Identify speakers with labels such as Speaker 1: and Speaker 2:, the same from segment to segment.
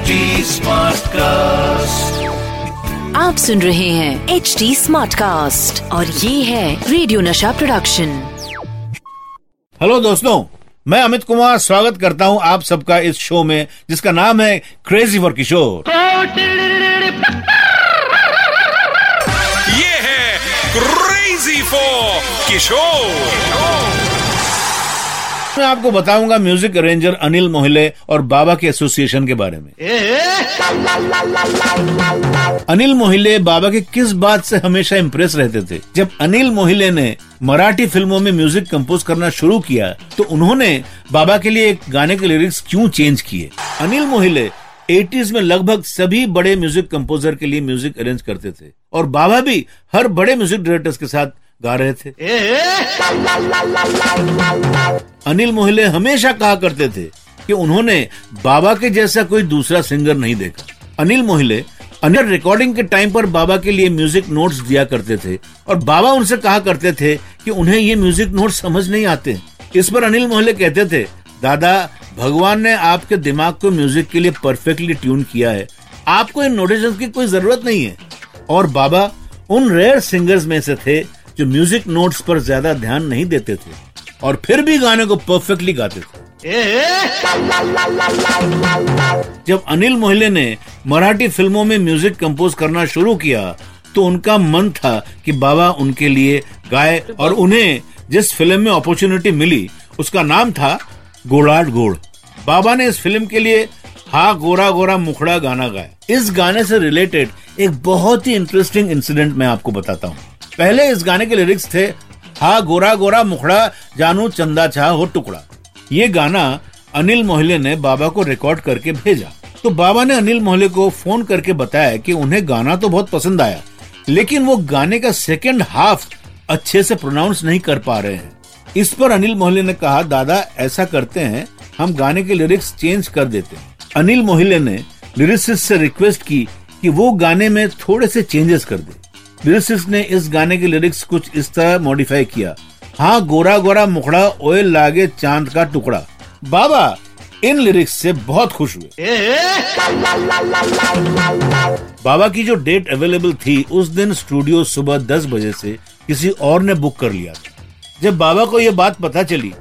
Speaker 1: HD cast
Speaker 2: आप सुन रहे हैं एच डी स्मार्ट कास्ट और ये है रेडियो नशा प्रोडक्शन
Speaker 3: हेलो दोस्तों मैं अमित कुमार स्वागत करता हूँ आप सबका इस शो में जिसका नाम है क्रेजी फॉर किशोर
Speaker 4: ये है क्रेजी फॉर किशोर
Speaker 3: मैं आपको बताऊँगा म्यूज़िक अरेंजर अनिल मोहिले और बाबा के एसोसिएशन के बारे में। अनिल मोहिले बाबा के किस बात से हमेशा इम्प्रेस रहते थे? जब अनिल मोहिले ने मराठी फ़िल्मों में म्यूज़िक कंपोज करना शुरू किया तो उन्होंने बाबा के लिए एक गाने के लिरिक्स क्यों चेंज किए? अनिल मोहिले 80s में लगभग सभी बड़े म्यूज़िक कंपोजर के लिए म्यूज़िक अरेंज करते थे और बाबा भी हर बड़े म्यूज़िक डायरेक्टर्स के साथ गा रहे थे। अनिल मोहिले हमेशा कहा करते थे कि उन्होंने बाबा के जैसा कोई दूसरा सिंगर नहीं देखा। अनिल मोहिले अनिल रिकॉर्डिंग के टाइम पर बाबा के लिए म्यूज़िक नोट्स दिया करते थे और बाबा उनसे कहा करते थे कि उन्हें ये म्यूज़िक नोट समझ नहीं आते। इस पर अनिल मोहिले कहते थे दादा भगवान ने आपके दिमाग को म्यूज़िक के लिए परफेक्टली ट्यून किया है। आपको इन नोटेशन की कोई ज़रूरत नहीं है। और बाबा उन रेयर सिंगर्स में से थे जो म्यूज़िक नोट्स पर ज़्यादा ध्यान नहीं देते थे और फिर भी गाने को परफेक्टली गाते थे। जब अनिल मोहिले ने मराठी फ़िल्मों में म्यूज़िक कंपोज करना शुरू किया तो उनका मन था कि बाबा उनके लिए गाए और उन्हें जिस फ़िल्म में अपॉर्चुनिटी मिली, उसका नाम था गोड़ाट गोड़। बाबा ने इस फ़िल्म के लिए हा गोरा गोरा मुखड़ा गाना गाया। इस गाने से रिलेटेड एक बहुत ही इंटरेस्टिंग इंसिडेंट मैं आपको बताता हूँ। पहले इस गाने के लिरिक्स थे, हा गोरा गोरा मुखड़ा, जानू चंदा चाह हो टुकड़ा। ये गाना अनिल मोहल्ले ने बाबा को रिकॉर्ड करके भेजा। तो बाबा ने अनिल मोहल्ले को फ़ोन करके बताया कि उन्हें गाना तो बहुत पसंद आया, लेकिन वो गाने का सेकंड हाफ़ अच्छे से प्रोनाउंस नहीं कर पा रहे हैं। इस पर अनिल मोहल्ले ने कहा, दादा, ऐसा करते हैं, हम गाने के लिरिक्स चेंज कर देते हैं। अनिल मोहल्ले ने लिरिसिस्ट से रिक्वेस्ट की कि वो गाने में थोड़े से चेंजेस कर दे। लिरिसिस्ट ने इस गाने के लिरिक्स कुछ इस तरह मॉडिफाई किया। हाँ गोरा गोरा मुखड़ा, ओए लागे चाँद का टुकड़ा। बाबा, इन लिरिक्स से बहुत खुश हुए। बाबा की जो डेट अवेलेबल थी, उस दिन स्टूडियो सुबह दस बजे से किसी और ने बुक कर लिया था। जब बाबा को यह बात पता चली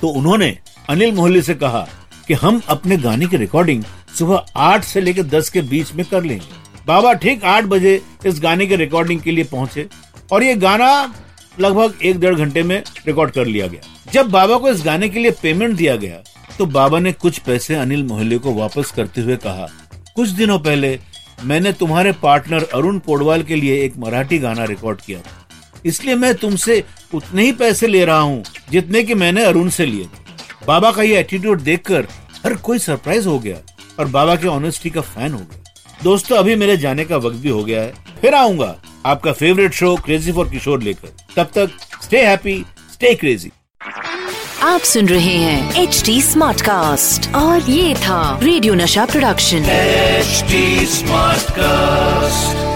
Speaker 3: तो उन्होंने अनिल मोहल्ले से कहा कि हम अपने गाने की रिकॉर्डिंग सुबह आठ से लेकर दस के बीच में कर लेंगे। बाबा ठीक आठ बजे इस गाने के रिकॉर्डिंग के लिए पहुँचे और ये गाना लगभग एक डेढ़ घंटे में रिकॉर्ड कर लिया गया। जब बाबा को इस गाने के लिए पेमेंट दिया गया तो बाबा ने कुछ पैसे अनिल मोहल्ले को वापस करते हुए कहा, कुछ दिनों पहले मैंने तुम्हारे पार्टनर अरुण पोडवाल के लिए एक मराठी गाना रिकॉर्ड किया था। इसलिए मैं तुमसे उतने ही पैसे ले रहा हूँ जितने कि मैंने अरुण से लिए बाबा का ये एटीट्यूड देखकर हर कोई सरप्राइज़ हो गया और बाबा के ऑनेस्टी का फ़ैन हो गया। दोस्तों अभी मेरे जाने का वक्त भी हो गया है। फिर आऊँगा आपका favourite show crazy for Kishore लेकर। तब तक स्टे हैप्पी स्टे क्रेजी
Speaker 2: आप सुन रहे हैं एच डी स्मार्ट कास्ट और ये था रेडियो नशा प्रोडक्शन
Speaker 1: एच स्मार्ट Smartcast.